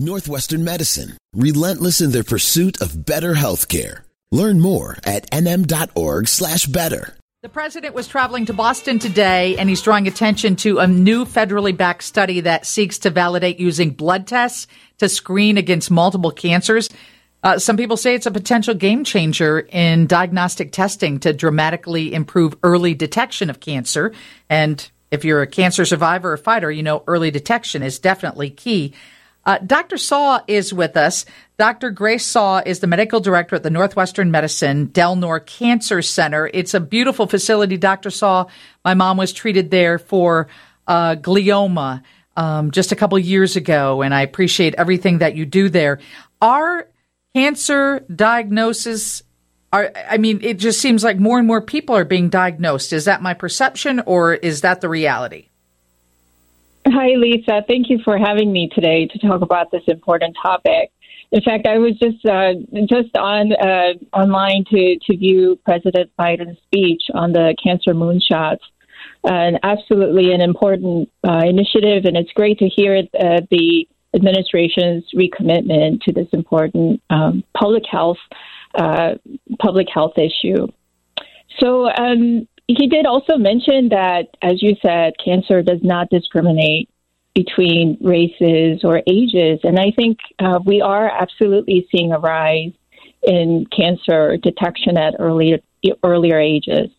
Northwestern Medicine, relentless in their pursuit of better healthcare. Learn more at nm.org slash better. The president was traveling to Boston today, and he's drawing attention to a new federally backed study that seeks to validate using blood tests to screen against multiple cancers. Uh, some people say it's a potential game changer in diagnostic testing to dramatically improve early detection of cancer. And if you're a cancer survivor or fighter, you know early detection is definitely key. Uh, Dr. Suh is with us. Dr. Grace Suh is the medical director at the Northwestern Medicine Delnor Cancer Center. It's a beautiful facility, Dr. Suh. My mom was treated there for uh, glioma um, just a couple years ago, and I appreciate everything that you do there. Are cancer diagnosis are, I mean, it just seems like more and more people are being diagnosed. Is that my perception or is that the reality? Hi, Lisa. Thank you for having me today to talk about this important topic. In fact, I was just uh, just on uh, online to to view President Biden's speech on the cancer moonshots, and absolutely an important uh, initiative. And it's great to hear uh, the administration's recommitment to this important um, public health uh, public health issue. So um, he did also mention that, as you said, cancer does not discriminate between races or ages, and I think uh, we are absolutely seeing a rise in cancer detection at early earlier ages.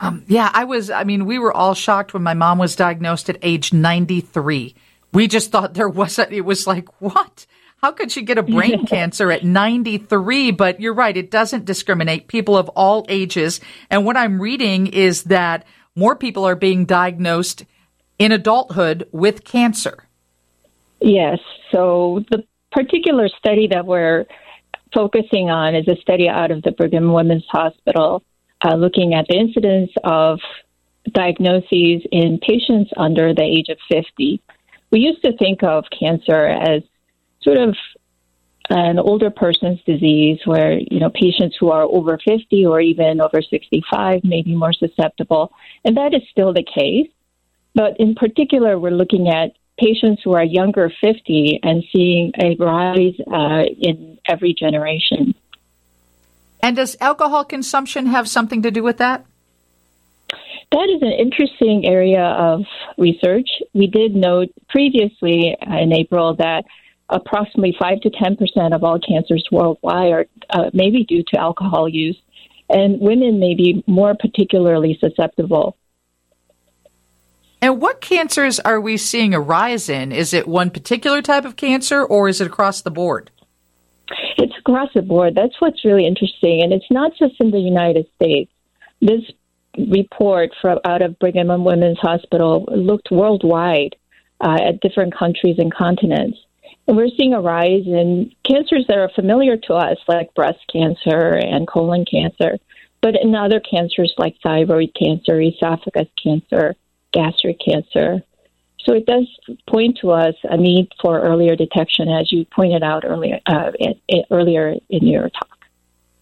Um, yeah, I was. I mean, we were all shocked when my mom was diagnosed at age ninety three we just thought there wasn't, it was like, what? How could she get a brain cancer at 93? But you're right. It doesn't discriminate people of all ages. And what I'm reading is that more people are being diagnosed in adulthood with cancer. Yes. So the particular study that we're focusing on is a study out of the Brigham Women's Hospital uh, looking at the incidence of diagnoses in patients under the age of 50 we used to think of cancer as sort of an older person's disease where, you know, patients who are over 50 or even over 65 may be more susceptible. And that is still the case. But in particular, we're looking at patients who are younger 50 and seeing a rise uh, in every generation. And does alcohol consumption have something to do with that? That is an interesting area of research. We did note previously in April that approximately 5 to 10 percent of all cancers worldwide are uh, maybe due to alcohol use, and women may be more particularly susceptible. And what cancers are we seeing a rise in? Is it one particular type of cancer or is it across the board? It's across the board. That's what's really interesting. And it's not just in the United States. This report from out of Brigham and Women's Hospital looked worldwide uh, at different countries and continents. We're seeing a rise in cancers that are familiar to us, like breast cancer and colon cancer, but in other cancers like thyroid cancer, esophagus cancer, gastric cancer. So it does point to us a need for earlier detection, as you pointed out earlier uh, in, in, earlier in your talk.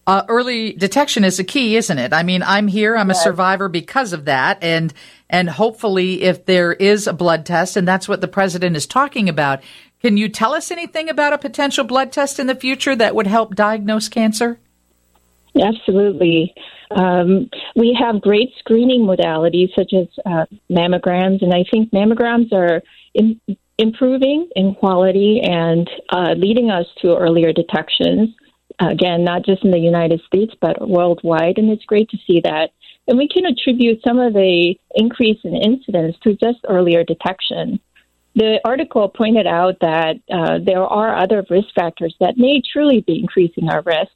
Uh, early detection is a key, isn't it? I mean, I'm here. I'm a survivor because of that, and and hopefully, if there is a blood test, and that's what the president is talking about, can you tell us anything about a potential blood test in the future that would help diagnose cancer? Absolutely. Um, we have great screening modalities such as uh, mammograms, and I think mammograms are in, improving in quality and uh, leading us to earlier detections again, not just in the United States, but worldwide. And it's great to see that. And we can attribute some of the increase in incidence to just earlier detection. The article pointed out that uh, there are other risk factors that may truly be increasing our risk.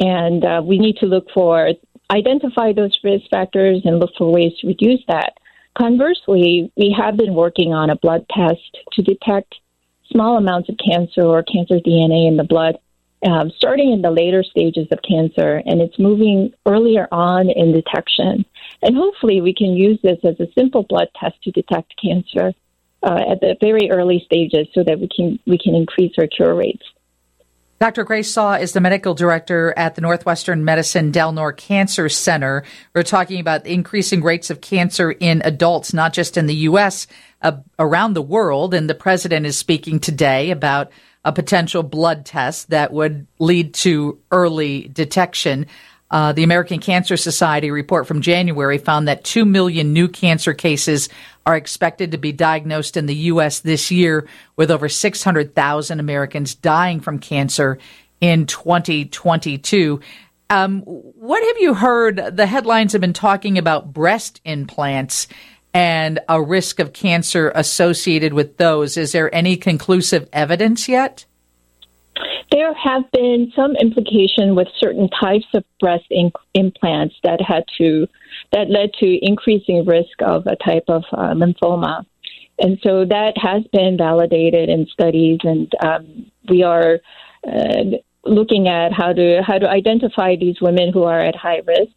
And uh, we need to look for, identify those risk factors and look for ways to reduce that. Conversely, we have been working on a blood test to detect small amounts of cancer or cancer DNA in the blood um, starting in the later stages of cancer, and it's moving earlier on in detection. And hopefully, we can use this as a simple blood test to detect cancer uh, at the very early stages, so that we can we can increase our cure rates. Dr. Grace Suh is the medical director at the Northwestern Medicine Delnor Cancer Center. We're talking about increasing rates of cancer in adults, not just in the U.S., uh, around the world. And the president is speaking today about a potential blood test that would lead to early detection. Uh, the American Cancer Society report from January found that 2 million new cancer cases are expected to be diagnosed in the U.S. this year, with over 600,000 Americans dying from cancer in 2022. Um, what have you heard? The headlines have been talking about breast implants and a risk of cancer associated with those. Is there any conclusive evidence yet? There have been some implication with certain types of breast implants that had to that led to increasing risk of a type of uh, lymphoma, and so that has been validated in studies, and um, we are uh, looking at how to how to identify these women who are at high risk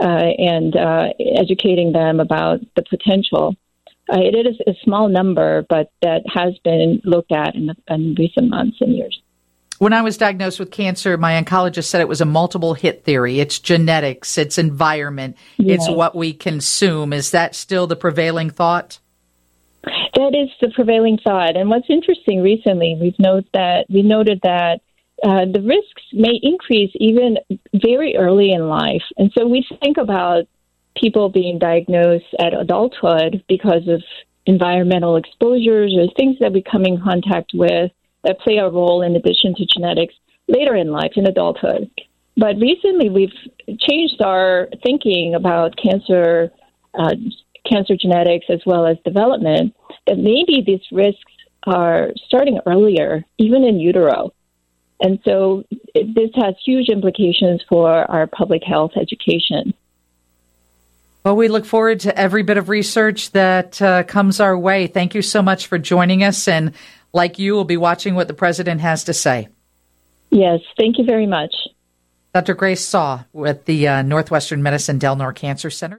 uh, and uh, educating them about the potential. Uh, it is a small number, but that has been looked at in, the, in recent months and years. When I was diagnosed with cancer, my oncologist said it was a multiple hit theory. It's genetics, it's environment, it's what we consume. Is that still the prevailing thought? That is the prevailing thought. And what's interesting recently, we've noted that we noted that uh, the risks may increase even very early in life. And so we think about people being diagnosed at adulthood because of environmental exposures or things that we come in contact with that play a role in addition to genetics later in life, in adulthood. But recently, we've changed our thinking about cancer, uh, cancer genetics as well as development. That maybe these risks are starting earlier, even in utero. And so it, this has huge implications for our public health education. Well, we look forward to every bit of research that uh, comes our way. Thank you so much for joining us. And like you, will be watching what the president has to say. Yes, thank you very much. Dr. Grace Suh with the uh, Northwestern Medicine Delnor Cancer Center.